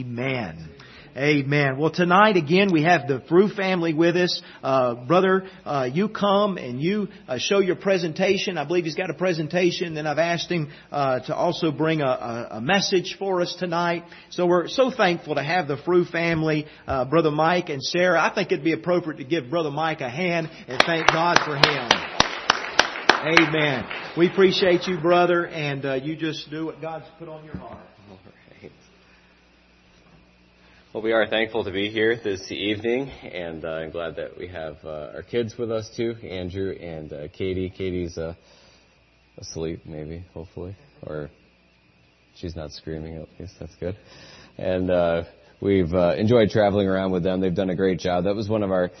Amen. Amen. Well, tonight again we have the Frew family with us. Uh, brother, uh, you come and you uh, show your presentation. I believe he's got a presentation. Then I've asked him uh, to also bring a, a, a, message for us tonight. So we're so thankful to have the Frew family, uh, brother Mike and Sarah. I think it'd be appropriate to give brother Mike a hand and thank God for him. Amen. We appreciate you, brother, and uh, you just do what God's put on your heart. Well, we are thankful to be here this evening, and uh, I'm glad that we have uh, our kids with us too, Andrew and uh, Katie. Katie's uh, asleep, maybe, hopefully, or she's not screaming at least. That's good. And uh, we've uh, enjoyed traveling around with them. They've done a great job. That was one of our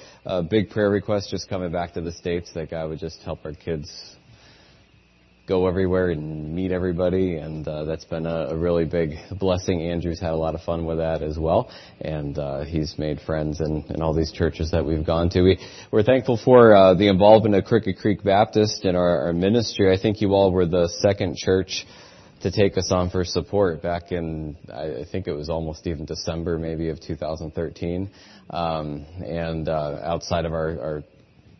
big prayer requests, just coming back to the states, that God would just help our kids go everywhere and meet everybody, and uh, that's been a, a, really big blessing. Andrew's had a lot of fun with that as well, and uh, he's made friends in, in all these churches that we've gone to. We, we're thankful for uh, the involvement of Crooked Creek Baptist in our, our ministry. I think you all were the second church to take us on for support back in, I think it was almost even December maybe of 2013, um, and uh, outside of our, our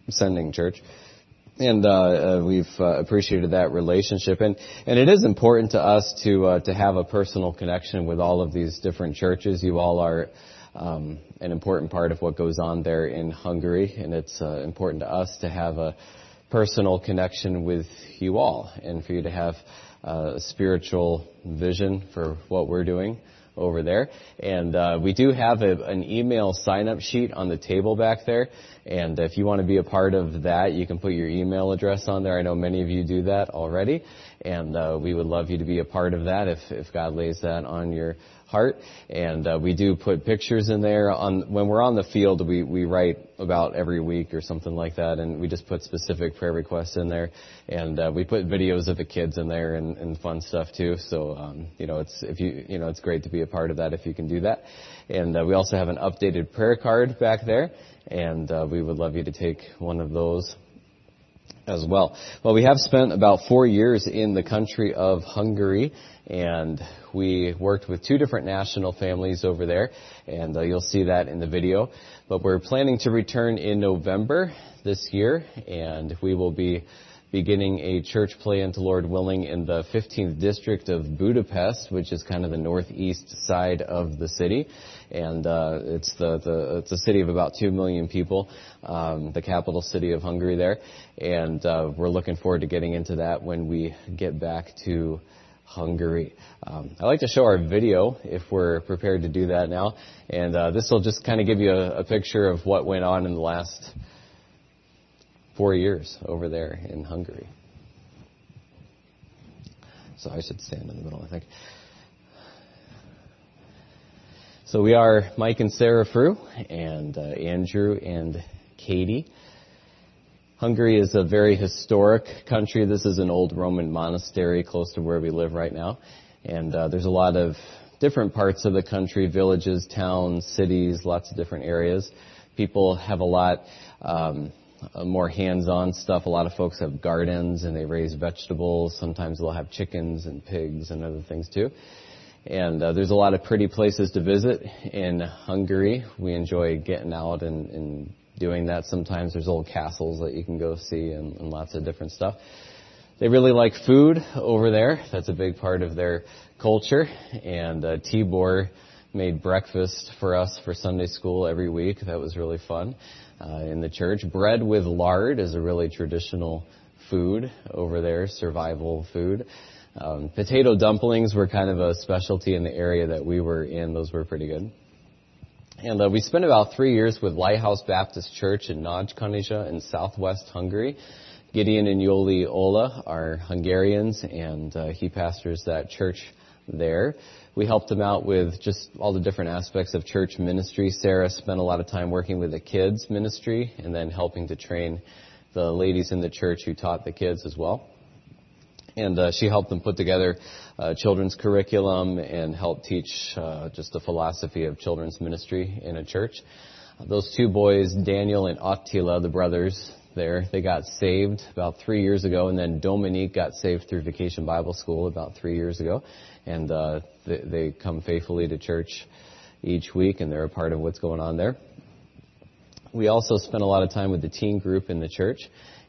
sending church and uh, uh, we've uh, appreciated that relationship. And and it is important to us to uh, to have a personal connection with all of these different churches. You all are um, an important part of what goes on there in Hungary, and it's uh, important to us to have a personal connection with you all, and for you to have a spiritual vision for what we're doing over there. And uh, we do have a, an email sign-up sheet on the table back there. And if you want to be a part of that, you can put your email address on there. I know many of you do that already. And uh, we would love you to be a part of that if, if God lays that on your heart. And uh, we do put pictures in there. On when we're on the field, we we write about every week or something like that, and we just put specific prayer requests in there. And uh, we put videos of the kids in there and, and fun stuff too. So um, you know, it's if you you know, it's great to be a part of that if you can do that. And uh, we also have an updated prayer card back there, and uh, we would love you to take one of those as well. Well, we have spent about four years in the country of Hungary, and we worked with two different national families over there, and uh, you'll see that in the video. But we're planning to return in November this year, and we will be beginning a church plant, Lord willing, in the 15th district of Budapest, which is kind of the northeast side of the city. And uh, it's the, the it's a city of about two million people, um, the capital city of Hungary there. And uh, we're looking forward to getting into that when we get back to Hungary. Um, I like to show our video if we're prepared to do that now, and uh, this will just kind of give you a, a picture of what went on in the last four years over there in Hungary. So I should stand in the middle, I think. So we are Mike and Sarah Frew, and uh, Andrew and Katie. Hungary is a very historic country. This is an old Roman monastery close to where we live right now. And uh, there's a lot of different parts of the country, villages, towns, cities, lots of different areas. People have a lot um, uh, more hands-on stuff. A lot of folks have gardens and they raise vegetables. Sometimes they'll have chickens and pigs and other things too. And uh, there's a lot of pretty places to visit in Hungary. We enjoy getting out and, and doing that. Sometimes there's old castles that you can go see and, and lots of different stuff. They really like food over there. That's a big part of their culture. And uh, Tibor made breakfast for us for Sunday school every week. That was really fun uh, in the church. Bread with lard is a really traditional food over there, survival food. Um, potato dumplings were kind of a specialty in the area that we were in. Those were pretty good. And uh, we spent about three years with Lighthouse Baptist Church in Nagykanizsa in southwest Hungary. Gideon and Yoli Ola are Hungarians, and uh, he pastors that church there. We helped them out with just all the different aspects of church ministry. Sarah spent a lot of time working with the kids ministry and then helping to train the ladies in the church who taught the kids as well. And uh, she helped them put together uh, children's curriculum and help teach uh, just the philosophy of children's ministry in a church. Those two boys, Daniel and Attila, the brothers, there. They got saved about three years ago, and then Dominique got saved through Vacation Bible School about three years ago, and uh, they, they come faithfully to church each week, and they're a part of what's going on there. We also spent a lot of time with the teen group in the church,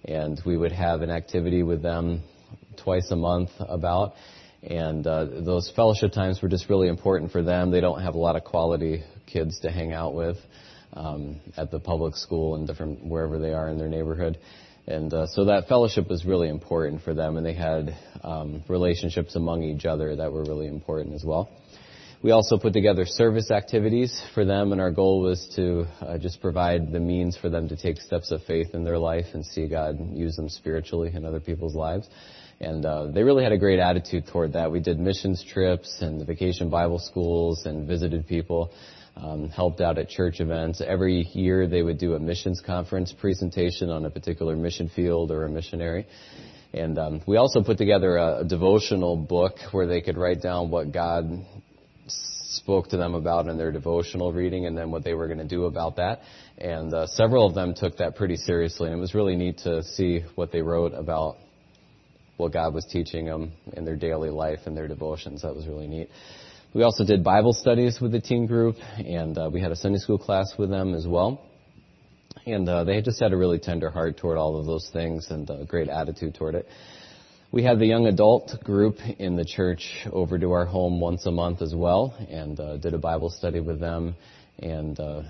and we would have an activity with them twice a month about. And uh, those fellowship times were just really important for them. They don't have a lot of quality kids to hang out with um, at the public school and different wherever they are in their neighborhood. And uh, so that fellowship was really important for them, and they had um, relationships among each other that were really important as well. We also put together service activities for them, and our goal was to uh, just provide the means for them to take steps of faith in their life and see God use them spiritually in other people's lives. And uh, they really had a great attitude toward that. We did missions trips and vacation Bible schools and visited people, um, helped out at church events. Every year they would do a missions conference presentation on a particular mission field or a missionary. And um, we also put together a, a devotional book where they could write down what God spoke to them about in their devotional reading and then what they were going to do about that. And uh, several of them took that pretty seriously, and it was really neat to see what they wrote about what God was teaching them in their daily life and their devotions. That was really neat. We also did Bible studies with the teen group, and uh, we had a Sunday school class with them as well. And uh, they just had a really tender heart toward all of those things and a great attitude toward it. We had the young adult group in the church over to our home once a month as well, and uh, did a Bible study with them, and uh,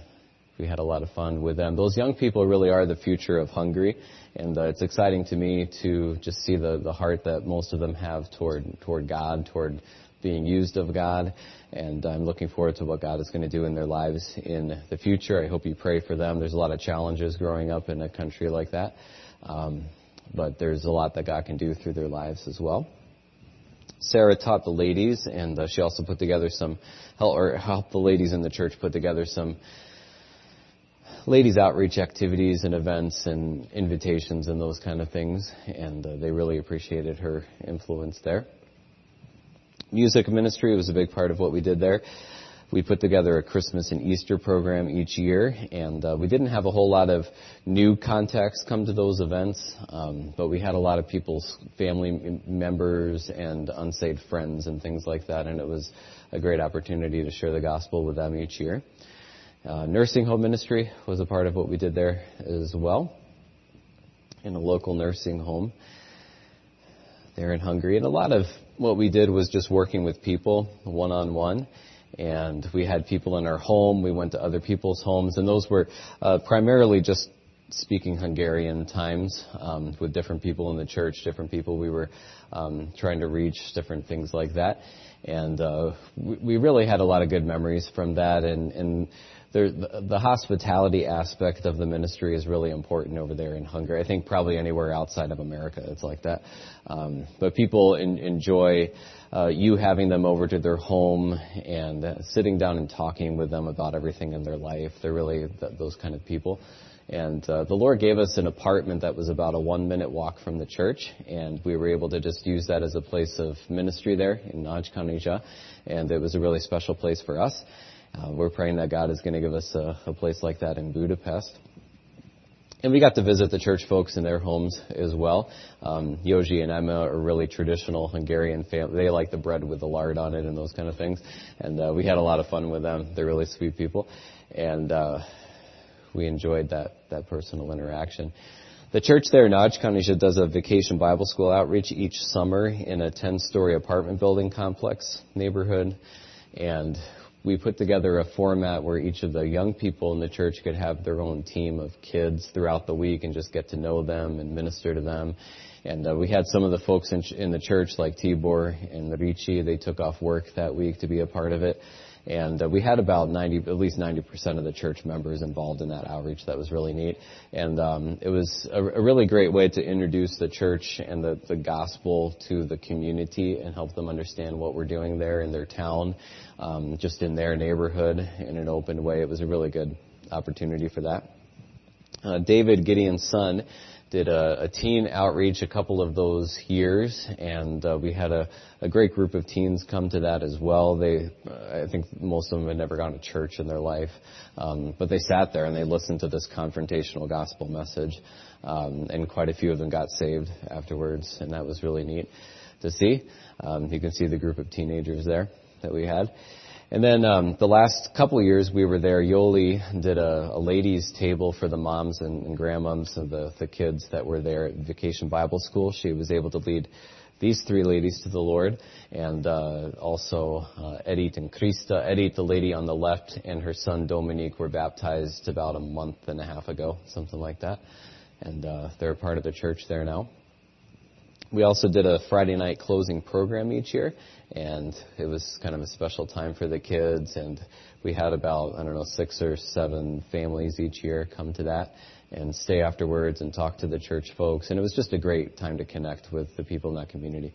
we had a lot of fun with them. Those young people really are the future of Hungary, and uh, it's exciting to me to just see the the heart that most of them have toward toward God, toward being used of God, and I'm looking forward to what God is going to do in their lives in the future. I hope you pray for them. There's a lot of challenges growing up in a country like that. Um, but there's a lot that God can do through their lives as well. Sarah taught the ladies, and uh, she also put together some, help, or helped the ladies in the church put together some ladies outreach activities and events and invitations and those kind of things, and uh, they really appreciated her influence there. Music ministry. Was a big part of what we did there. We put together a Christmas and Easter program each year, and uh, we didn't have a whole lot of new contacts come to those events, um, but we had a lot of people's family members and unsaved friends and things like that, and it was a great opportunity to share the gospel with them each year. Uh, nursing home ministry was a part of what we did there as well, in a local nursing home there in Hungary, and a lot of what we did was just working with people one on one and we had people in our home. We went to other people's homes, and those were uh, primarily just speaking Hungarian times um, with different people in the church, different people we were um, trying to reach, different things like that. And uh, we, we really had a lot of good memories from that, and, and the, the hospitality aspect of the ministry is really important over there in Hungary. I think probably anywhere outside of America it's like that. Um, but people in, enjoy uh, you having them over to their home and uh, sitting down and talking with them about everything in their life. They're really th- those kind of people. And uh, the Lord gave us an apartment that was about a one minute walk from the church, and we were able to just use that as a place of ministry there in Nagykanizsa, and it was a really special place for us. Uh, we're praying that God is going to give us a, a place like that in Budapest. And we got to visit the church folks in their homes as well. Um, Yoji and Emma are really traditional Hungarian family. They like the bread with the lard on it and those kind of things. And uh, we had a lot of fun with them. They're really sweet people. And uh, we enjoyed that, that personal interaction. The church there in Nagykanizsa does a vacation Bible school outreach each summer in a 10-story apartment building complex neighborhood. And we put together a format where each of the young people in the church could have their own team of kids throughout the week and just get to know them and minister to them. And uh, we had some of the folks in, in the church, like Tibor and Ricci, they took off work that week to be a part of it. And uh, we had about 90, at least 90% of the church members involved in that outreach. That was really neat. And um, it was a, a really great way to introduce the church and the, the gospel to the community and help them understand what we're doing there in their town, um, just in their neighborhood in an open way. It was a really good opportunity for that. Uh, David Gideon's son did a, a teen outreach a couple of those years, and uh, we had a, a great group of teens come to that as well. They, uh, I think most of them had never gone to church in their life, um, but they sat there and they listened to this confrontational gospel message, um, and quite a few of them got saved afterwards, and that was really neat to see. Um, you can see the group of teenagers there that we had. And then um, the last couple years we were there, Yoli did a, a ladies' table for the moms and, and grandmoms of the, the kids that were there at Vacation Bible School. She was able to lead these three ladies to the Lord, and uh, also uh, Edith and Krista. Edith, the lady on the left, and her son Dominique were baptized about a month and a half ago, something like that, and uh, they're part of the church there now. We also did a Friday night closing program each year, and it was kind of a special time for the kids. And we had about I don't know six or seven families each year come to that and stay afterwards and talk to the church folks. And it was just a great time to connect with the people in that community.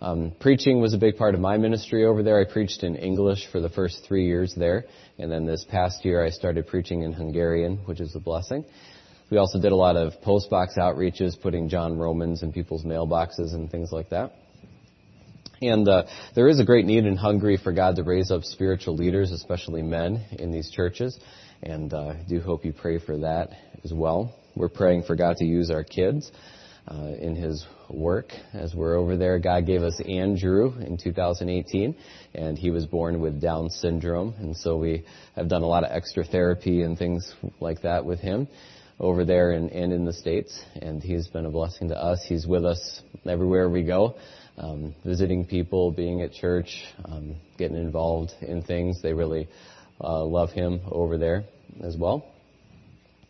Um, preaching was a big part of my ministry over there. I preached in English for the first three years there, and then this past year I started preaching in Hungarian, which is a blessing. We also did a lot of postbox outreaches, putting John Romans in people's mailboxes and things like that. And uh, there is a great need in Hungary for God to raise up spiritual leaders, especially men, in these churches. And uh, I do hope you pray for that as well. We're praying for God to use our kids uh, in His work as we're over there. God gave us Andrew in 2018, and he was born with Down syndrome. And so we have done a lot of extra therapy and things like that with him over there and, and in the States. And he's been a blessing to us. He's with us everywhere we go um, visiting people, being at church, um, getting involved in things. They really uh, love him over there as well.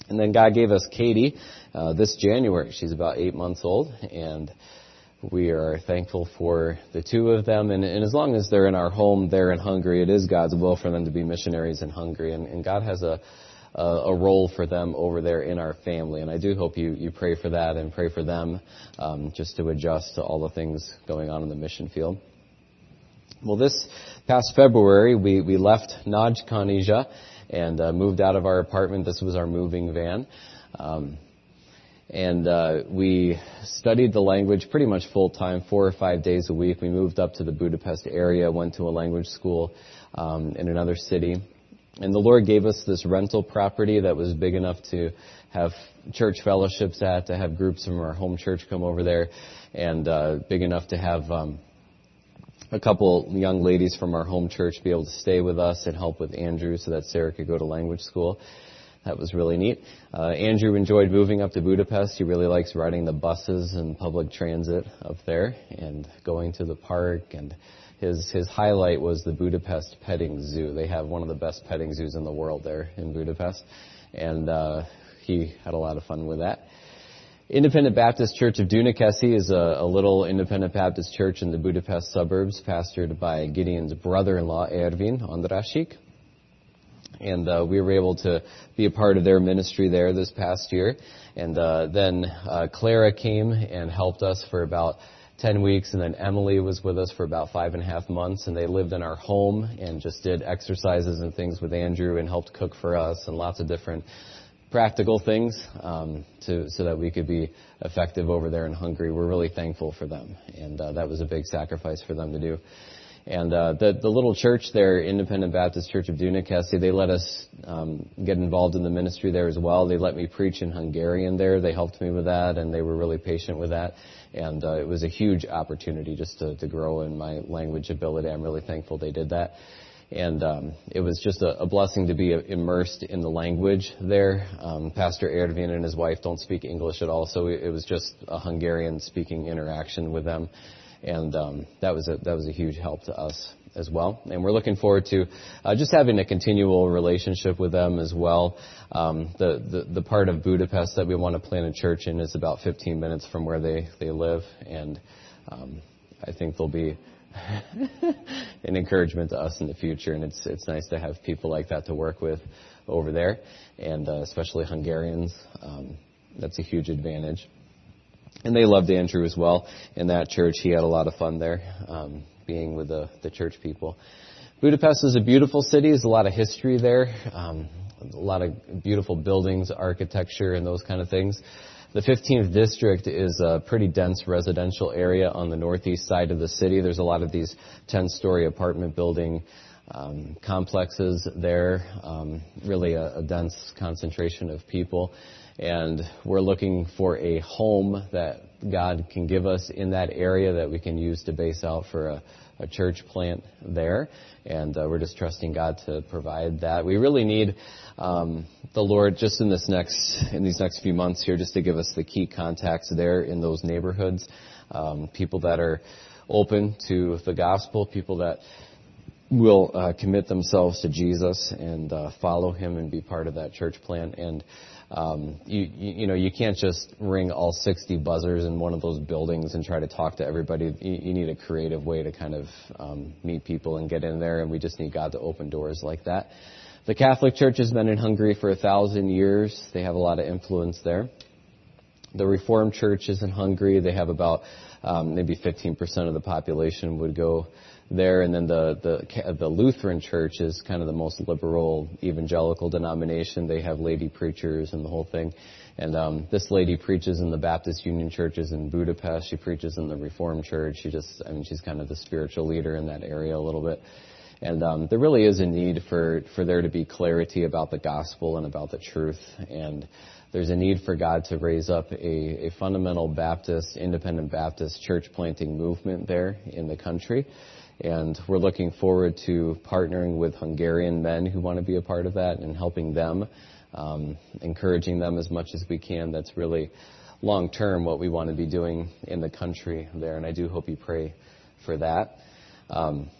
And then God gave us Katie uh, this January. She's about eight months old, and we are thankful for the two of them. And, and as long as they're in our home there in Hungary, it is God's will for them to be missionaries in Hungary. And, and God has a a role for them over there in our family. And I do hope you, you pray for that and pray for them um, just to adjust to all the things going on in the mission field. Well, this past February, we, we left Nagykanizsa and uh, moved out of our apartment. This was our moving van. Um, and uh, we studied the language pretty much full time, four or five days a week. We moved up to the Budapest area, went to a language school um, in another city, and the Lord gave us this rental property that was big enough to have church fellowships at, to have groups from our home church come over there, and uh, big enough to have um, a couple young ladies from our home church be able to stay with us and help with Andrew so that Sarah could go to language school. That was really neat. Uh, Andrew enjoyed moving up to Budapest. He really likes riding the buses and public transit up there and going to the park and his his highlight was the Budapest petting zoo. They have one of the best petting zoos in the world there in Budapest, and uh, he had a lot of fun with that. Independent Baptist Church of Dunakeszi is a, a, little independent Baptist church in the Budapest suburbs, pastored by Gideon's brother-in-law Ervin Andrasik. And uh, we were able to be a part of their ministry there this past year. And uh, then uh, Clara came and helped us for about 10 weeks, and then Emily was with us for about five and a half months, and they lived in our home and just did exercises and things with Andrew and helped cook for us and lots of different practical things um, to, so that we could be effective over there in Hungary. We're really thankful for them, and uh, that was a big sacrifice for them to do. And uh, the the little church there, Independent Baptist Church of Dunakeszi, they let us um, get involved in the ministry there as well. They let me preach in Hungarian there. They helped me with that, and they were really patient with that. And uh, it was a huge opportunity just to, to grow in my language ability. I'm really thankful they did that. And um, it was just a, a blessing to be immersed in the language there. Um, Pastor Ervin and his wife don't speak English at all, so it was just a Hungarian speaking interaction with them and um, that was a that was a huge help to us as well. And we're looking forward to uh, just having a continual relationship with them as well. Um, the, the the part of Budapest that we want to plant a church in is about 15 minutes from where they they live, and um, I think they'll be an encouragement to us in the future. And it's it's nice to have people like that to work with over there, and uh, especially Hungarians. Um, that's a huge advantage. And they loved Andrew as well in that church. He had a lot of fun there, um, being with the, the church people. Budapest is a beautiful city. There's a lot of history there, um, a lot of beautiful buildings, architecture, and those kind of things. the 15th district is a pretty dense residential area on the northeast side of the city. There's a lot of these 10-story apartment building um, complexes there, um, really a, a dense concentration of people. And we're looking for a home that God can give us in that area that we can use to base out for a, a church plant there. And uh, we're just trusting God to provide that. We really need um, the Lord just in this next in these next few months here, just to give us the key contacts there in those neighborhoods, um, people that are open to the gospel, people that will uh, commit themselves to Jesus and uh, follow Him and be part of that church plant And um, you, you, you know you can't just ring all 60 buzzers in one of those buildings and try to talk to everybody. You, you need a creative way to kind of um, meet people and get in there, and we just need God to open doors like that. The Catholic Church has been in Hungary for a thousand years. They have a lot of influence there. The Reformed Church is in Hungary. They have about um, maybe 15% of the population would go there, and then the, the the Lutheran Church is kind of the most liberal evangelical denomination. They have lady preachers and the whole thing. And um, this lady preaches in the Baptist Union churches in Budapest. She preaches in the Reformed Church. She just, I mean, she's kind of the spiritual leader in that area a little bit. And um, there really is a need for for there to be clarity about the gospel and about the truth. And there's a need for God to raise up a, a fundamental Baptist, independent Baptist church planting movement there in the country. And we're looking forward to partnering with Hungarian men who want to be a part of that and helping them, um, encouraging them as much as we can. That's really long term what we want to be doing in the country there. And I do hope you pray for that. Um,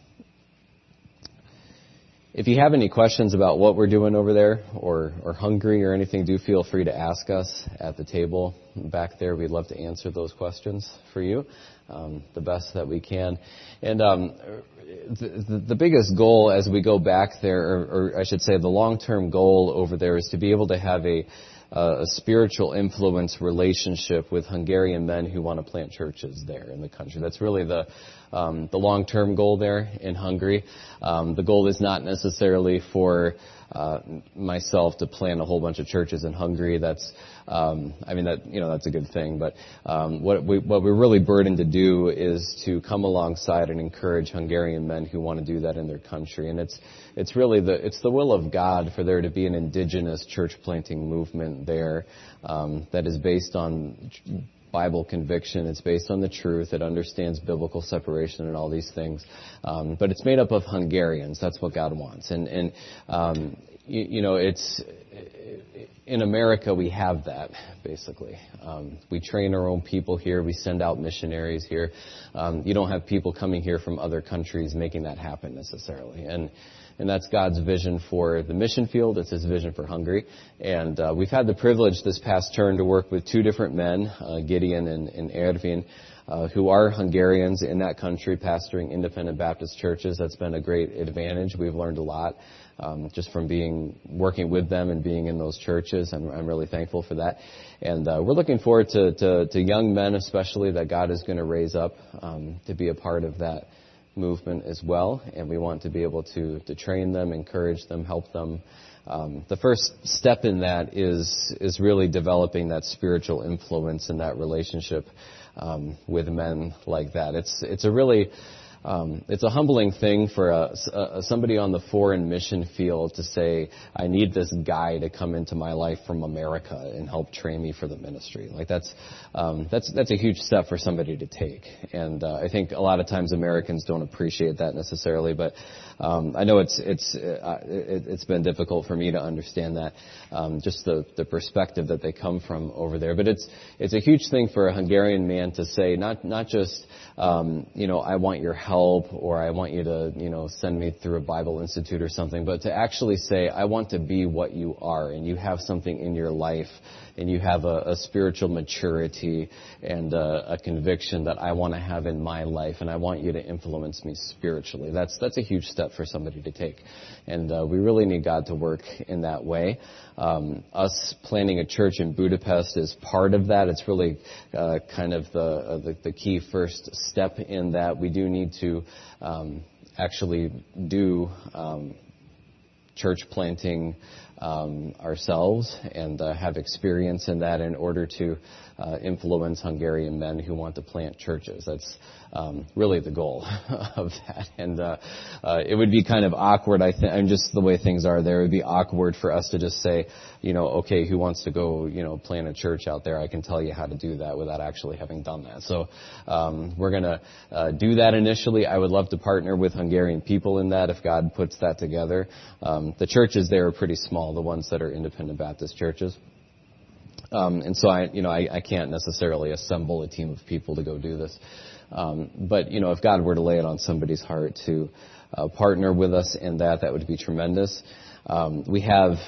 if you have any questions about what we're doing over there or, or Hungary or anything, do feel free to ask us at the table back there. We'd love to answer those questions for you um, the best that we can. And um, the, the, biggest goal as we go back there, or, or I should say the long-term goal over there is to be able to have a uh, a spiritual influence relationship with Hungarian men who want to plant churches there in the country. That's really the um, the long-term goal there in Hungary. Um, the goal is not necessarily for uh, myself to plant a whole bunch of churches in Hungary. That's, um, I mean, that you know, that's a good thing. But um, what we what we're really burdened to do is to come alongside and encourage Hungarian men who want to do that in their country. And it's it's really the it's the will of God for there to be an indigenous church planting movement there um, that is based on Bible conviction. It's based on the truth. It understands biblical separation and all these things. Um, but it's made up of Hungarians. That's what God wants. And, and um, you, you, know, it's in America we have that basically. Um, we train our own people here. We send out missionaries here. Um, you don't have people coming here from other countries making that happen necessarily. And and that's God's vision for the mission field. It's His vision for Hungary. And uh, we've had the privilege this past term to work with two different men, uh, Gideon and, and Ervin, uh, who are Hungarians in that country, pastoring independent Baptist churches. That's been a great advantage. We've learned a lot um, just from being working with them and being in those churches. I'm, I'm really thankful for that. And uh, we're looking forward to, to, to young men, especially that God is going to raise up um, to be a part of that movement as well, and we want to be able to, to train them, encourage them, help them. Um, the first step in that is is really developing that spiritual influence and that relationship um, with men like that. It's it's a really um, it's a humbling thing for a, a, somebody on the foreign mission field to say, "I need this guy to come into my life from America and help train me for the ministry." Like that's um, that's that's a huge step for somebody to take, and uh, I think a lot of times Americans don't appreciate that necessarily. But um, I know it's it's uh, it, has been difficult for me to understand that, um, just the the perspective that they come from over there. But it's it's a huge thing for a Hungarian man to say, not not just um, you know, I want your help or I want you to, you know, send me through a Bible Institute or something, but to actually say, I want to be what you are and you have something in your life and you have a, a spiritual maturity and a, a conviction that I want to have in my life and I want you to influence me spiritually. That's, that's a huge step for somebody to take. And uh, we really need God to work in that way. Um, us planning a church in Budapest is part of that. It's really uh, kind of the, uh, the, the key first step in that. We do need to um, actually do um, church planting um, ourselves and uh, have experience in that in order to uh, influence Hungarian men who want to plant churches. That's um, really the goal of that. And uh, uh, it would be kind of awkward, I think, and just the way things are there, it would be awkward for us to just say, you know, okay, who wants to go, you know, plant a church out there? I can tell you how to do that without actually having done that. So um, we're going to uh, do that initially. I would love to partner with Hungarian people in that if God puts that together. Um, the churches there are pretty small, the ones that are independent Baptist churches. Um, and so I, you know, I, I can't necessarily assemble a team of people to go do this. Um, but you know, if God were to lay it on somebody's heart to uh, partner with us in that, that would be tremendous. Um, we have,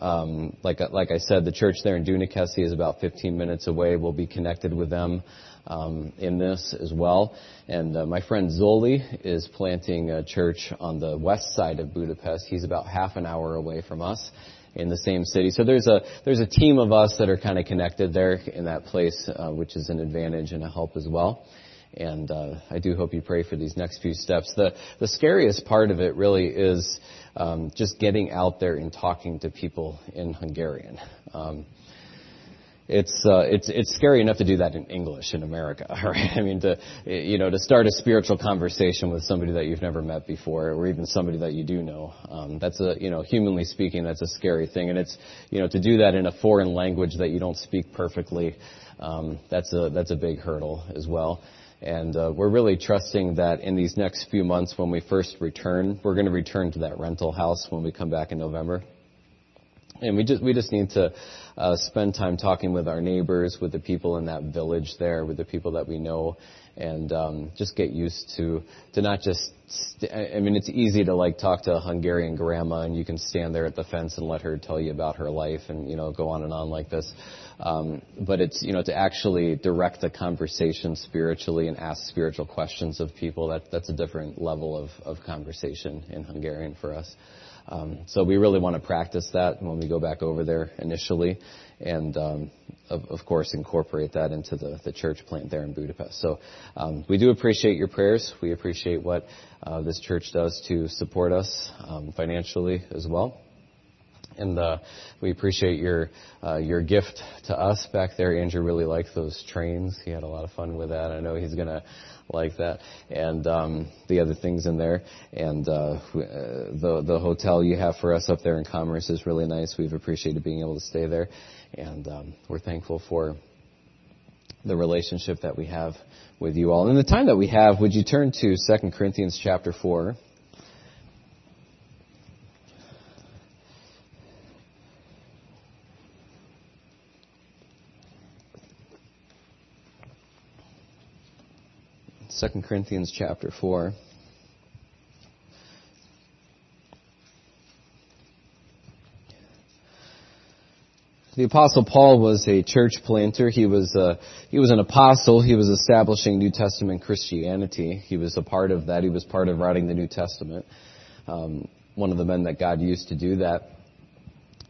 um, like like I said, the church there in Dunakeszi is about 15 minutes away. We'll be connected with them um, in this as well. And uh, my friend Zoli is planting a church on the west side of Budapest. He's about half an hour away from us in the same city. So there's a there's a team of us that are kind of connected there in that place, uh, which is an advantage and a help as well. And uh, I do hope you pray for these next few steps. The the scariest part of it really is um, just getting out there and talking to people in Hungarian. Um, it's uh, it's it's scary enough to do that in English in America, right? I mean, to you know, to start a spiritual conversation with somebody that you've never met before, or even somebody that you do know. Um, that's a you know, humanly speaking, that's a scary thing, and it's you know, to do that in a foreign language that you don't speak perfectly, um, that's a that's a big hurdle as well. And uh, we're really trusting that in these next few months, when we first return, we're going to return to that rental house when we come back in November. And we just we just need to uh, spend time talking with our neighbors, with the people in that village there, with the people that we know, and um, just get used to to not just. St- I mean, it's easy to like talk to a Hungarian grandma, and you can stand there at the fence and let her tell you about her life, and you know go on and on like this. Um, but it's you know to actually direct the conversation spiritually and ask spiritual questions of people. That that's a different level of of conversation in Hungarian for us. Um, so we really want to practice that when we go back over there initially, and um, of, of, course incorporate that into the, the church plant there in Budapest. So um, we do appreciate your prayers. We appreciate what uh, this church does to support us um, financially as well. And uh, we appreciate your uh, your gift to us back there. Andrew really liked those trains. He had a lot of fun with that. I know he's to like that, and um, the other things in there. And uh, uh, the the hotel you have for us up there in Commerce is really nice. We've appreciated being able to stay there, and um, we're thankful for the relationship that we have with you all. And the time that we have, would you turn to 2 Corinthians chapter 4? 2 Corinthians chapter 4. The apostle Paul was a church planter. He was a, uh, he was an apostle. He was establishing New Testament Christianity. He was a part of that. He was part of writing the New Testament. Um, one of the men that God used to do that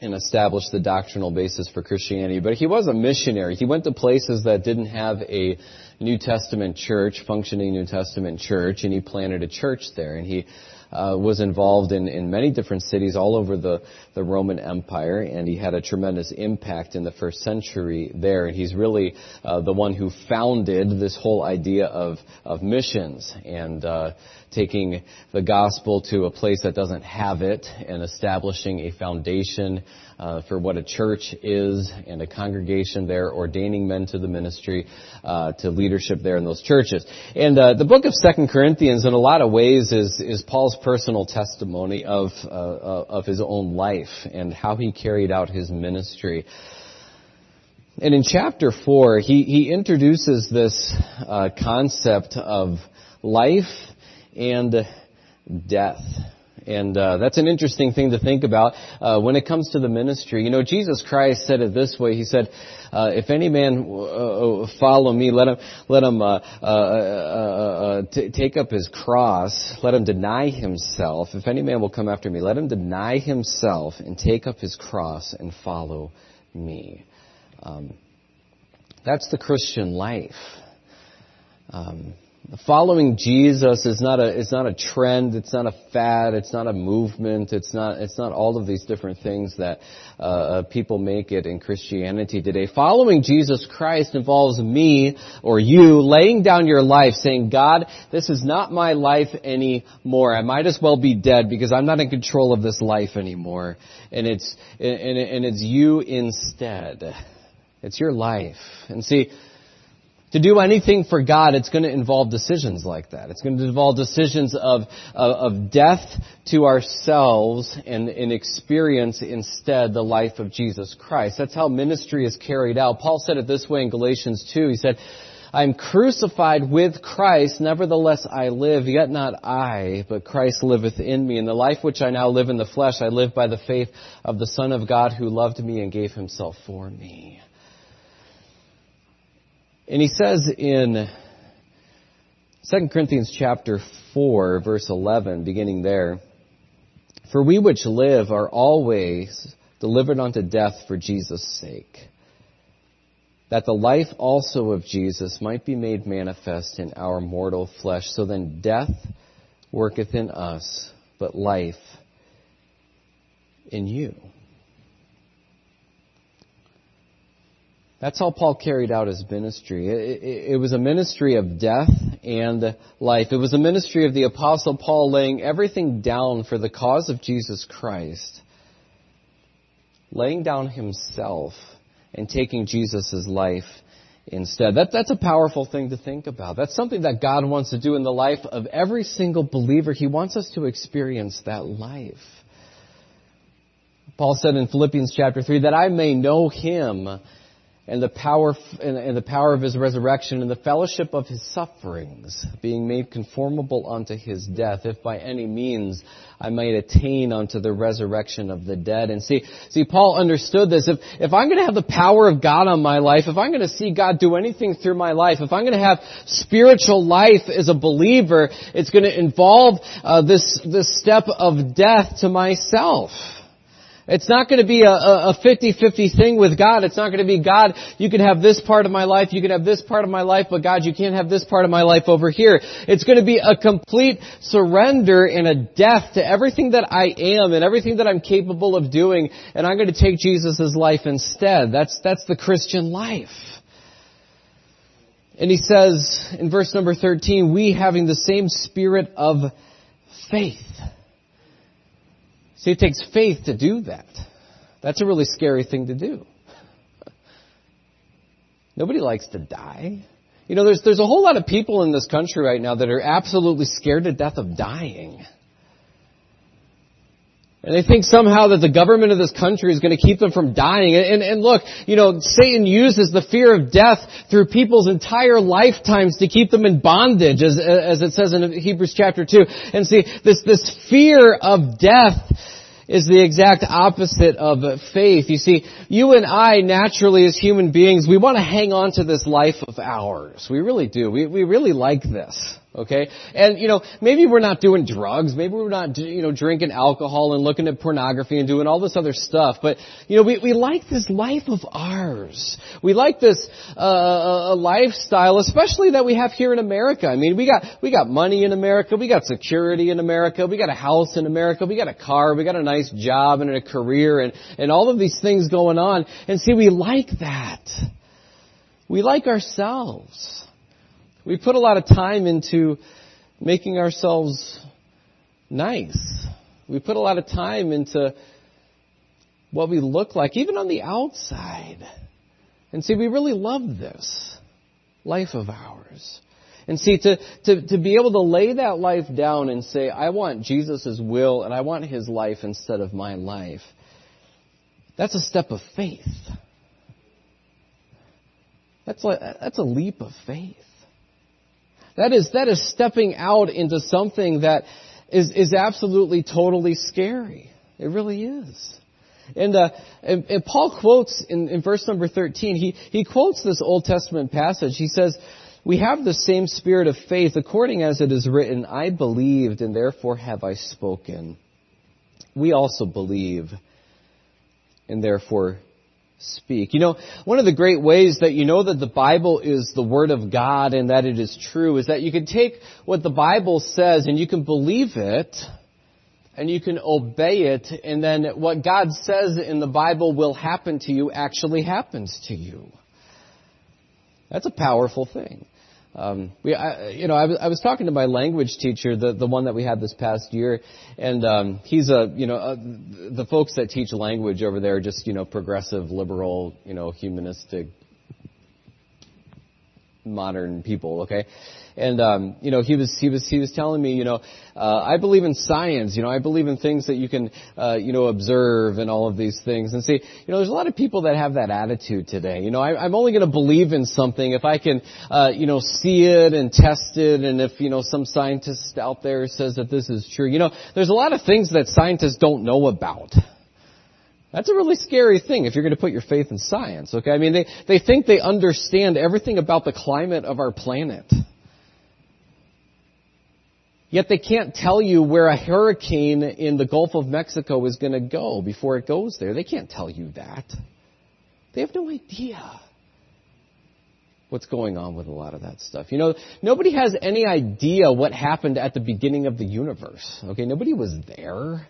and establish the doctrinal basis for Christianity. But he was a missionary. He went to places that didn't have a New Testament church, functioning New Testament church, and he planted a church there. And he uh, was involved in, in many different cities all over the, the Roman Empire, and he had a tremendous impact in the first century there. And he's really uh, the one who founded this whole idea of, of missions and uh, taking the gospel to a place that doesn't have it and establishing a foundation uh, for what a church is and a congregation there, ordaining men to the ministry, uh, to leadership there in those churches. And uh, the book of Second Corinthians, in a lot of ways, is is Paul's personal testimony of uh, of his own life and how he carried out his ministry. And in chapter four, he he introduces this uh, concept of life and death. And uh, that's an interesting thing to think about uh, when it comes to the ministry. You know, Jesus Christ said it this way. He said, uh, "If any man uh, uh, follow me, let him let him uh, t- take up his cross. Let him deny himself. If any man will come after me, let him deny himself and take up his cross and follow me." Um, that's the Christian life. Um, following Jesus is not a it's not a trend, it's not a fad, it's not a movement, it's not it's not all of these different things that uh, uh, people make it in Christianity today. Following Jesus Christ involves me or you laying down your life, saying, "God, this is not my life anymore. I might as well be dead because I'm not in control of this life anymore." And it's and, and it's you instead. It's your life. And see, to do anything for God, it's going to involve decisions like that. It's going to involve decisions of, of, of death to ourselves and, and experience instead the life of Jesus Christ. That's how ministry is carried out. Paul said it this way in Galatians 2. He said, I'm crucified with Christ, nevertheless I live, yet not I, but Christ liveth in me. In the life which I now live in the flesh, I live by the faith of the Son of God who loved me and gave himself for me. And he says in 2 Corinthians chapter 4 verse 11, beginning there, For we which live are always delivered unto death for Jesus' sake, that the life also of Jesus might be made manifest in our mortal flesh. So then death worketh in us, but life in you. That's how Paul carried out his ministry. It, it, it, was a ministry of death and life. It was a ministry of the apostle Paul laying everything down for the cause of Jesus Christ. Laying down himself and taking Jesus' life instead. That, that's a powerful thing to think about. That's something that God wants to do in the life of every single believer. He wants us to experience that life. Paul said in Philippians chapter 3 that I may know him and the power and the power of his resurrection and the fellowship of his sufferings, being made conformable unto his death, if by any means I might attain unto the resurrection of the dead. And see, see, Paul understood this. If, if I'm going to have the power of God on my life, if I'm going to see God do anything through my life, if I'm going to have spiritual life as a believer, it's going to involve uh, this this step of death to myself. It's not going to be a, a 50-50 thing with God. It's not going to be, God, you can have this part of my life, you can have this part of my life, but God, you can't have this part of my life over here. It's going to be a complete surrender and a death to everything that I am and everything that I'm capable of doing, and I'm going to take Jesus' life instead. That's, that's the Christian life. And he says in verse number 13, we having the same spirit of faith. See, it takes faith to do that. That's a really scary thing to do. Nobody likes to die. You know, there's, there's a whole lot of people in this country right now that are absolutely scared to death of dying. And they think somehow that the government of this country is going to keep them from dying. And, and, look, you know, Satan uses the fear of death through people's entire lifetimes to keep them in bondage, as, as it says in Hebrews chapter 2. And see, this, this fear of death is the exact opposite of faith. You see, you and I naturally as human beings, we want to hang on to this life of ours. We really do. We, we really like this. Okay? And, you know, maybe we're not doing drugs, maybe we're not, you know, drinking alcohol and looking at pornography and doing all this other stuff, but, you know, we, we like this life of ours. We like this, uh, uh, lifestyle, especially that we have here in America. I mean, we got, we got money in America, we got security in America, we got a house in America, we got a car, we got a nice job and a career and, and all of these things going on. And see, we like that. We like ourselves. We put a lot of time into making ourselves nice. We put a lot of time into what we look like, even on the outside. And see, we really love this life of ours. And see, to, to, to be able to lay that life down and say, I want Jesus' will and I want His life instead of my life, that's a step of faith. That's, like, that's a leap of faith. That is, that is stepping out into something that is, is absolutely totally scary. It really is. And, uh, and, and, Paul quotes in, in verse number 13, he, he quotes this Old Testament passage. He says, We have the same spirit of faith, according as it is written, I believed and therefore have I spoken. We also believe and therefore speak. You know, one of the great ways that you know that the Bible is the Word of God and that it is true is that you can take what the Bible says and you can believe it and you can obey it and then what God says in the Bible will happen to you actually happens to you. That's a powerful thing. Um, we, I, you know, I was, I was talking to my language teacher, the the one that we had this past year, and um, he's a, you know, a, the folks that teach language over there are just, you know, progressive, liberal, you know, humanistic, modern people. Okay, and um, you know he was he was he was telling me you know uh, I believe in science you know I believe in things that you can uh, you know observe and all of these things and see you know there's a lot of people that have that attitude today you know I, I'm only going to believe in something if I can uh, you know see it and test it and if you know some scientist out there says that this is true you know there's a lot of things that scientists don't know about. That's a really scary thing if you're going to put your faith in science, okay? I mean, they, they think they understand everything about the climate of our planet. Yet they can't tell you where a hurricane in the Gulf of Mexico is going to go before it goes there. They can't tell you that. They have no idea what's going on with a lot of that stuff. You know, nobody has any idea what happened at the beginning of the universe. Okay, nobody was there.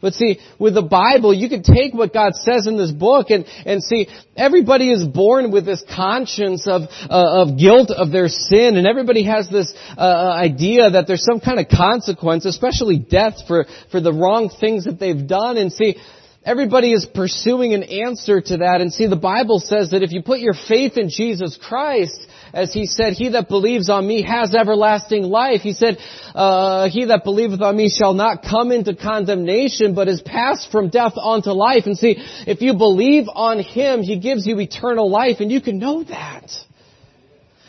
But see, with the Bible, you can take what God says in this book and, and see, everybody is born with this conscience of, uh, of guilt of their sin, and everybody has this uh, idea that there's some kind of consequence, especially death for, for the wrong things that they've done. And see, Everybody is pursuing an answer to that. And see, the Bible says that if you put your faith in Jesus Christ, as he said, he that believes on me has everlasting life. He said, uh, he that believeth on me shall not come into condemnation, but is passed from death unto life. And see, if you believe on him, he gives you eternal life, and you can know that.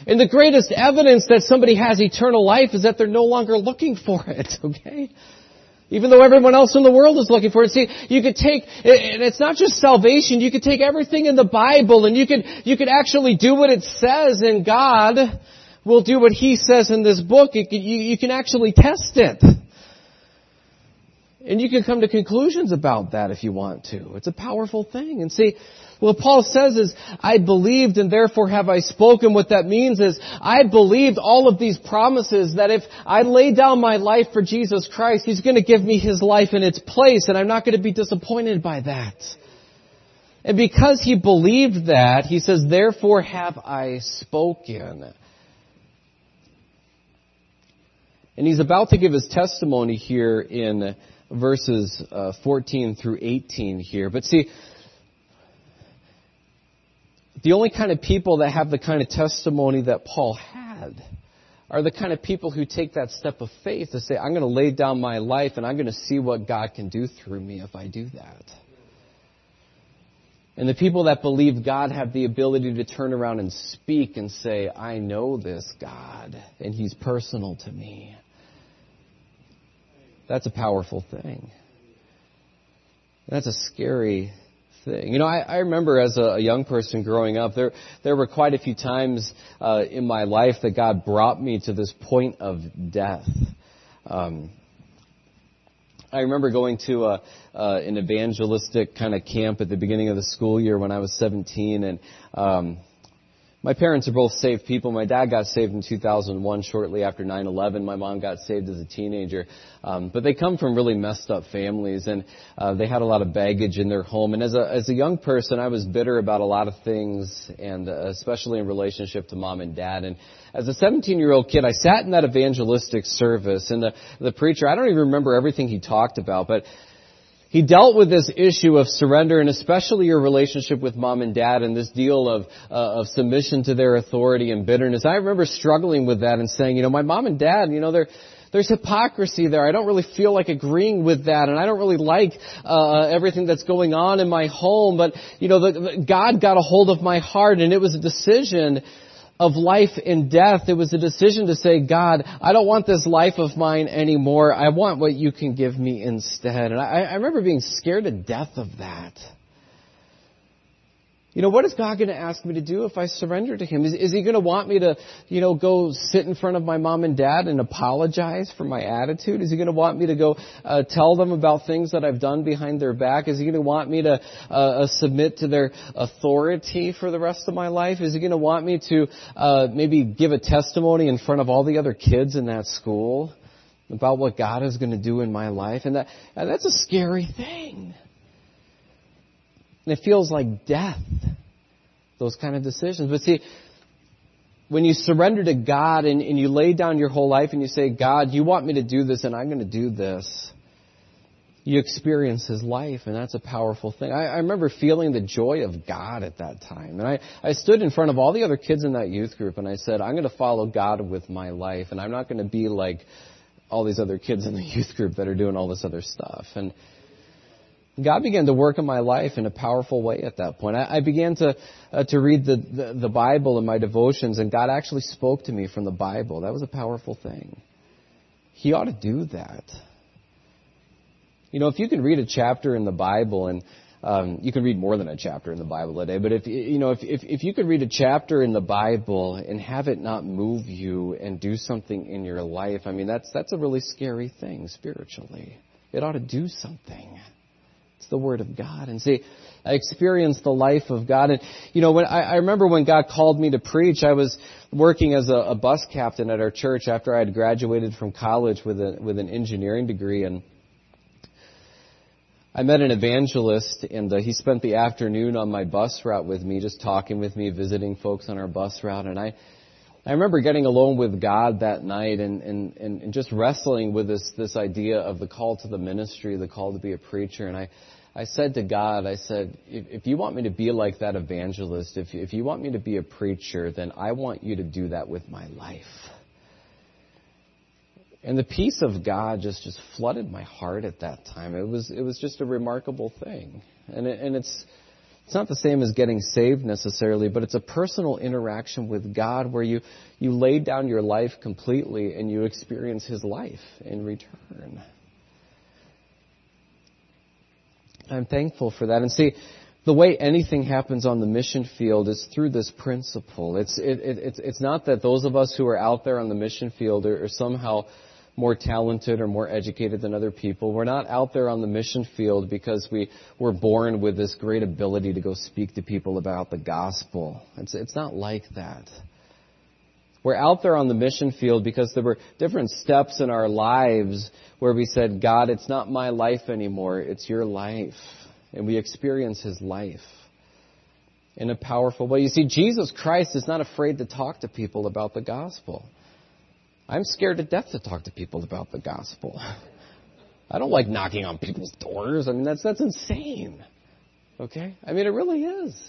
And the greatest evidence that somebody has eternal life is that they're no longer looking for it, okay? Even though everyone else in the world is looking for it. See, you could take, and it's not just salvation, you could take everything in the Bible and you could, you could actually do what it says and God will do what He says in this book. You, you can actually test it. And you can come to conclusions about that if you want to. It's a powerful thing. And see, what Paul says is, I believed and therefore have I spoken. What that means is, I believed all of these promises that if I lay down my life for Jesus Christ, He's going to give me His life in its place and I'm not going to be disappointed by that. And because he believed that, he says, therefore have I spoken. And he's about to give his testimony here in verses uh, 14 through 18 here. But see, the only kind of people that have the kind of testimony that Paul had are the kind of people who take that step of faith to say, I'm going to lay down my life and I'm going to see what God can do through me if I do that. And the people that believe God have the ability to turn around and speak and say, I know this God and He's personal to me. That's a powerful thing. That's a scary thing. You know, I, I remember as a, young person growing up, there there were quite a few times uh, in my life that God brought me to this point of death. Um, I remember going to a, uh, an evangelistic kind of camp at the beginning of the school year when I was 17, and um, my parents are both saved people. My dad got saved in 2001, shortly after 9/11. My mom got saved as a teenager, um, but they come from really messed up families, and uh, they had a lot of baggage in their home. And as a as a young person, I was bitter about a lot of things, and uh, especially in relationship to mom and dad. And as a 17 year old kid, I sat in that evangelistic service, and the the preacher, I don't even remember everything he talked about, but he dealt with this issue of surrender and especially your relationship with mom and dad and this deal of, uh, of submission to their authority and bitterness. I remember struggling with that and saying, you know, my mom and dad, you know, there's hypocrisy there. I don't really feel like agreeing with that, and I don't really like uh, everything that's going on in my home. But you know, the, the, God got a hold of my heart, and it was a decision of life and death, it was a decision to say, God, I don't want this life of mine anymore. I want what you can give me instead. And I, I remember being scared to death of that. You know, what is God going to ask me to do if I surrender to Him? Is, is He going to want me to, you know, go sit in front of my mom and dad and apologize for my attitude? Is He going to want me to go uh, tell them about things that I've done behind their back? Is He going to want me to uh, uh, submit to their authority for the rest of my life? Is He going to want me to uh, maybe give a testimony in front of all the other kids in that school about what God is going to do in my life? And that and that's a scary thing. And it feels like death, those kind of decisions. But see, when you surrender to God and, and you lay down your whole life and you say, God, you want me to do this and I'm going to do this, you experience His life, and that's a powerful thing. I, I remember feeling the joy of God at that time. And I, I stood in front of all the other kids in that youth group and I said, I'm going to follow God with my life, and I'm not going to be like all these other kids in the youth group that are doing all this other stuff. And God began to work in my life in a powerful way at that point. I, I began to uh, to read the, the, the Bible in my devotions, and God actually spoke to me from the Bible. That was a powerful thing. He ought to do that. You know, if you can read a chapter in the Bible, and um, you can read more than a chapter in the Bible a day, but if you know, if, if if you could read a chapter in the Bible and have it not move you and do something in your life, I mean, that's that's a really scary thing spiritually. It ought to do something. It's the Word of God. And see, I experienced the life of God. And, you know, when I, I remember when God called me to preach, I was working as a, a bus captain at our church after I had graduated from college with a, with an engineering degree. And I met an evangelist, and uh, he spent the afternoon on my bus route with me, just talking with me, visiting folks on our bus route. And I, I remember getting alone with God that night and, and, and, just wrestling with this, this idea of the call to the ministry, the call to be a preacher. And I, I said to God, I said, if, if you want me to be like that evangelist, if, if you want me to be a preacher, then I want you to do that with my life. And the peace of God just, just flooded my heart at that time. It was, it was just a remarkable thing. And, it, and it's, it's not the same as getting saved necessarily, but it's a personal interaction with God where you, you lay down your life completely and you experience His life in return. I'm thankful for that. And see, the way anything happens on the mission field is through this principle. It's, it, it, it's, it's not that those of us who are out there on the mission field are, are somehow more talented or more educated than other people. We're not out there on the mission field because we were born with this great ability to go speak to people about the gospel. It's, it's not like that. We're out there on the mission field because there were different steps in our lives where we said, God, it's not my life anymore, it's your life. And we experience his life in a powerful way. You see, Jesus Christ is not afraid to talk to people about the gospel. I'm scared to death to talk to people about the gospel. I don't like knocking on people's doors. I mean, that's, that's insane. Okay? I mean, it really is.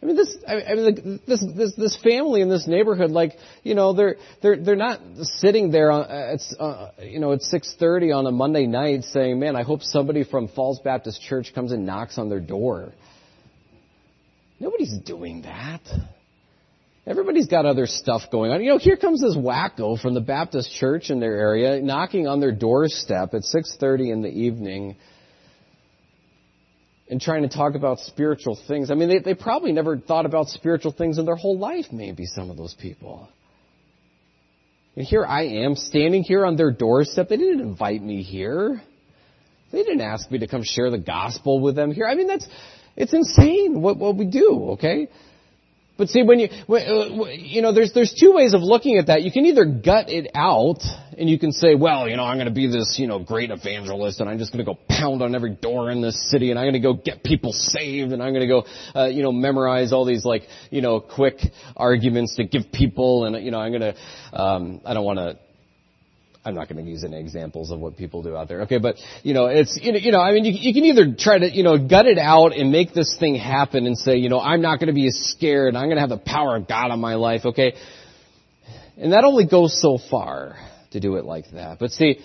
I mean, this, I mean, this, this, this family in this neighborhood, like, you know, they're, they're, they're not sitting there on, at, uh, you know, at 6.30 on a Monday night saying, man, I hope somebody from Falls Baptist Church comes and knocks on their door. Nobody's doing that. Everybody's got other stuff going on. You know, here comes this wacko from the Baptist church in their area knocking on their doorstep at 6:30 in the evening and trying to talk about spiritual things. I mean, they, they probably never thought about spiritual things in their whole life, maybe, some of those people. And here I am, standing here on their doorstep. They didn't invite me here. They didn't ask me to come share the gospel with them here. I mean, that's, it's insane what, what we do, okay? But see, when you, uh, you know, there's, there's two ways of looking at that. You can either gut it out and you can say, well, you know, I'm going to be this, you know, great evangelist and I'm just going to go pound on every door in this city and I'm going to go get people saved and I'm going to go, uh, you know, memorize all these like, you know, quick arguments to give people and, you know, I'm going to, um, I don't want to, I'm not going to use any examples of what people do out there. Okay, but you know, it's you know, I mean, you, you can either try to you know gut it out and make this thing happen and say, you know, I'm not going to be as scared. I'm going to have the power of God on my life. Okay, and that only goes so far to do it like that. But see,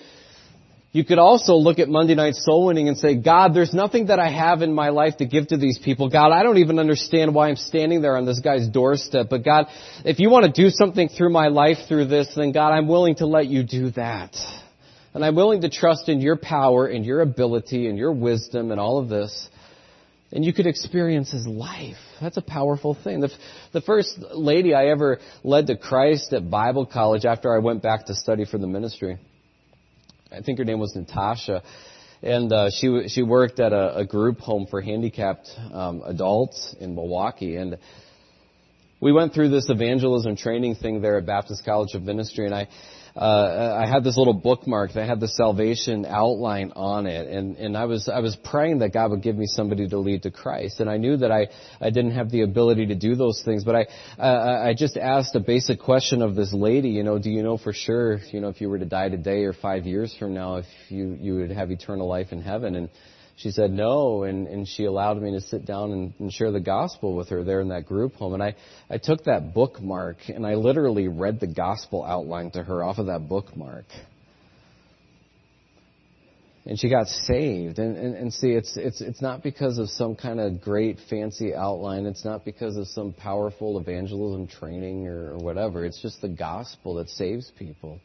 you could also look at Monday night soul winning and say, God, there's nothing that I have in my life to give to these people. God, I don't even understand why I'm standing there on this guy's doorstep. But God, if you want to do something through my life through this, then God, I'm willing to let you do that. And I'm willing to trust in your power and your ability and your wisdom and all of this. and you could experience his life. That's a powerful thing. The, the first lady I ever led to Christ at Bible college after I went back to study for the ministry, I think her name was Natasha, and uh, she she worked at a, a group home for handicapped um, adults in Milwaukee, and we went through this evangelism training thing there at Baptist College of Ministry, and I uh, I had this little bookmark that had the salvation outline on it, and and I was I was praying that God would give me somebody to lead to Christ, and I knew that I I didn't have the ability to do those things, but I uh, I just asked a basic question of this lady, you know, do you know for sure, you know, if you were to die today or five years from now, if you you would have eternal life in heaven, and she said no, and, and she allowed me to sit down and, and share the gospel with her there in that group home. And I, I took that bookmark and I literally read the gospel outline to her off of that bookmark. And she got saved. And, and, and see, it's, it's, it's not because of some kind of great fancy outline. It's not because of some powerful evangelism training or, or whatever. It's just the gospel that saves people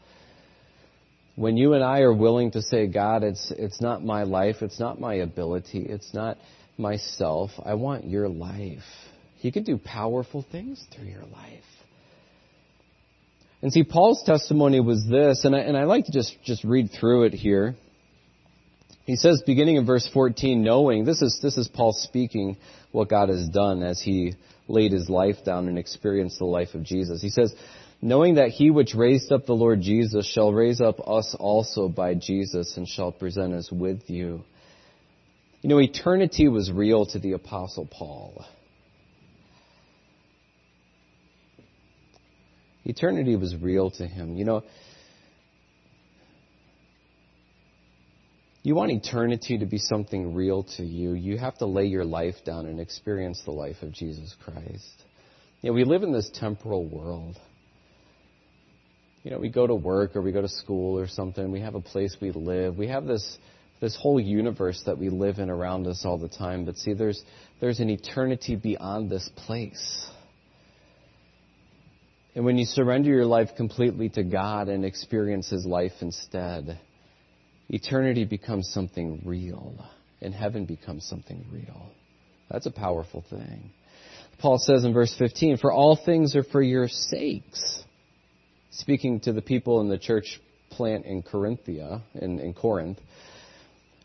when you and I are willing to say, God, it's, it's not my life, it's not my ability, it's not myself, I want your life. He can do powerful things through your life. And see, Paul's testimony was this, and I, and I like to just, just read through it here. He says, beginning in verse 14, knowing, this is, this is Paul speaking what God has done as he laid his life down and experienced the life of Jesus. He says, knowing that he which raised up the Lord Jesus shall raise up us also by Jesus and shall present us with you. You know, eternity was real to the Apostle Paul. Eternity was real to him. You know, you want eternity to be something real to you, you have to lay your life down and experience the life of Jesus Christ. You know, we live in this temporal world you know, we go to work or we go to school or something, we have a place we live. We have this this whole universe that we live in around us all the time. But see, there's there's an eternity beyond this place. And when you surrender your life completely to God and experience His life instead, eternity becomes something real, and heaven becomes something real. That's a powerful thing. Paul says in verse 15, For all things are for your sakes speaking to the people in the church plant in Corinthia, in, in Corinth.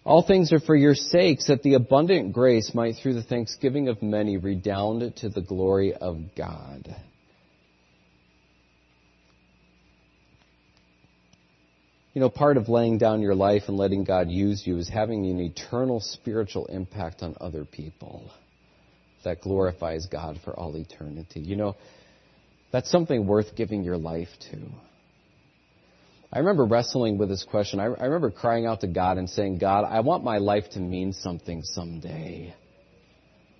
All things are for your sakes, that the abundant grace might, through the thanksgiving of many, redound to the glory of God. You know, part of laying down your life and letting God use you is having an eternal spiritual impact on other people that glorifies God for all eternity. You know, that's something worth giving your life to. I remember wrestling with this question. I, I remember crying out to God and saying, God, I want my life to mean something someday.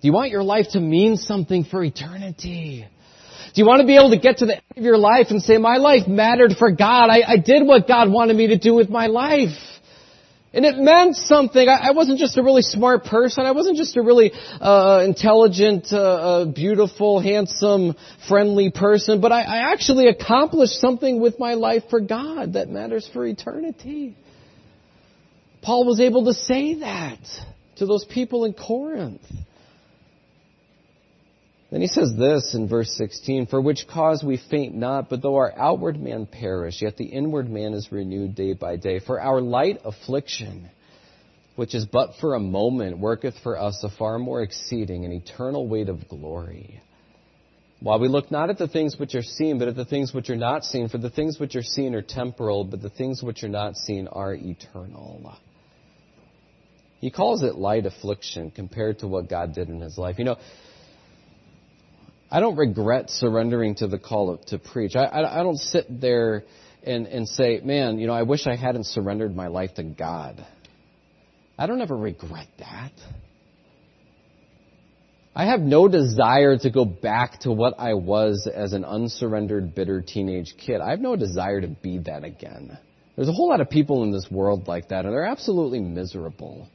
Do you want your life to mean something for eternity? Do you want to be able to get to the end of your life and say, my life mattered for God. I, I did what God wanted me to do with my life. And it meant something. I, wasn't just a really smart person. I wasn't just a really uh, intelligent, uh, uh, beautiful, handsome, friendly person. But I, I actually accomplished something with my life for God that matters for eternity. Paul was able to say that to those people in Corinth. Then he says this in verse 16, For which cause we faint not, but though our outward man perish, yet the inward man is renewed day by day. For our light affliction, which is but for a moment, worketh for us a far more exceeding and eternal weight of glory. While we look not at the things which are seen, but at the things which are not seen, for the things which are seen are temporal, but the things which are not seen are eternal. He calls it light affliction compared to what God did in his life. You know, I don't regret surrendering to the call to preach. I, I, I don't sit there and, and say, man, you know, I wish I hadn't surrendered my life to God. I don't ever regret that. I have no desire to go back to what I was as an unsurrendered, bitter teenage kid. I have no desire to be that again. There's a whole lot of people in this world like that, and they're absolutely miserable.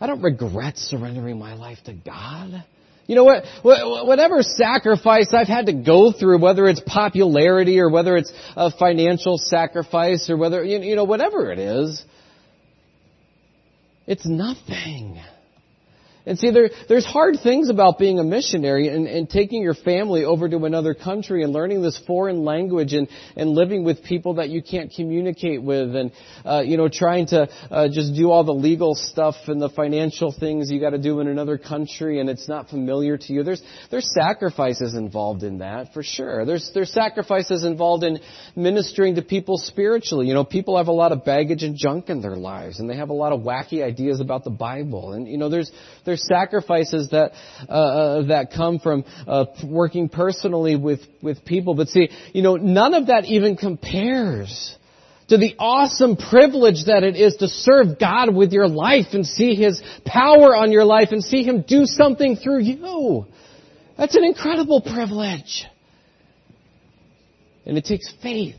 I don't regret surrendering my life to God. You know what? Whatever sacrifice I've had to go through, whether it's popularity or whether it's a financial sacrifice or whether, you know, whatever it is, it's nothing And see, there, there's hard things about being a missionary and, and taking your family over to another country and learning this foreign language and, and living with people that you can't communicate with and, uh, you know, trying to uh, just do all the legal stuff and the financial things you got to do in another country and it's not familiar to you. There's, there's sacrifices involved in that, for sure. There's, there's sacrifices involved in ministering to people spiritually. You know, people have a lot of baggage and junk in their lives and they have a lot of wacky ideas about the Bible. And, you know, there's, there's sacrifices that uh, uh, that come from uh, working personally with with people. But see, you know, none of that even compares to the awesome privilege that it is to serve God with your life and see His power on your life and see Him do something through you. That's an incredible privilege. And it takes faith.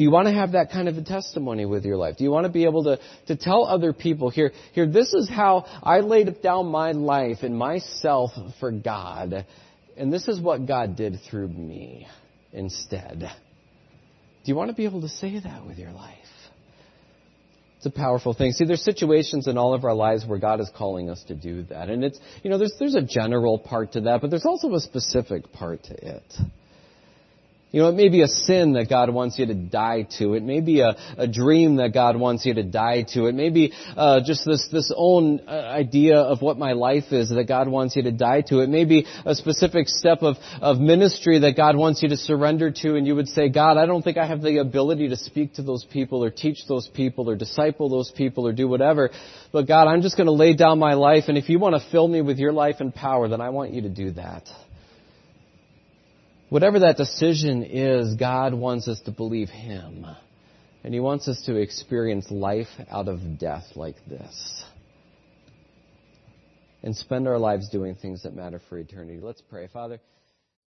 Do you want to have that kind of a testimony with your life? Do you want to be able to, to tell other people here, here, this is how I laid down my life and myself for God, and this is what God did through me instead? Do you want to be able to say that with your life? It's a powerful thing. See, there's situations in all of our lives where God is calling us to do that. And it's, you know, there's, there's a general part to that, but there's also a specific part to it. You know, it may be a sin that God wants you to die to. It may be a, a dream that God wants you to die to. It may be uh, just this this own uh, idea of what my life is that God wants you to die to. It may be a specific step of of ministry that God wants you to surrender to, and you would say, God, I don't think I have the ability to speak to those people or teach those people or disciple those people or do whatever. But God, I'm just going to lay down my life, and if you want to fill me with your life and power, then I want you to do that. Whatever that decision is, God wants us to believe Him. And He wants us to experience life out of death like this. And spend our lives doing things that matter for eternity. Let's pray. Father,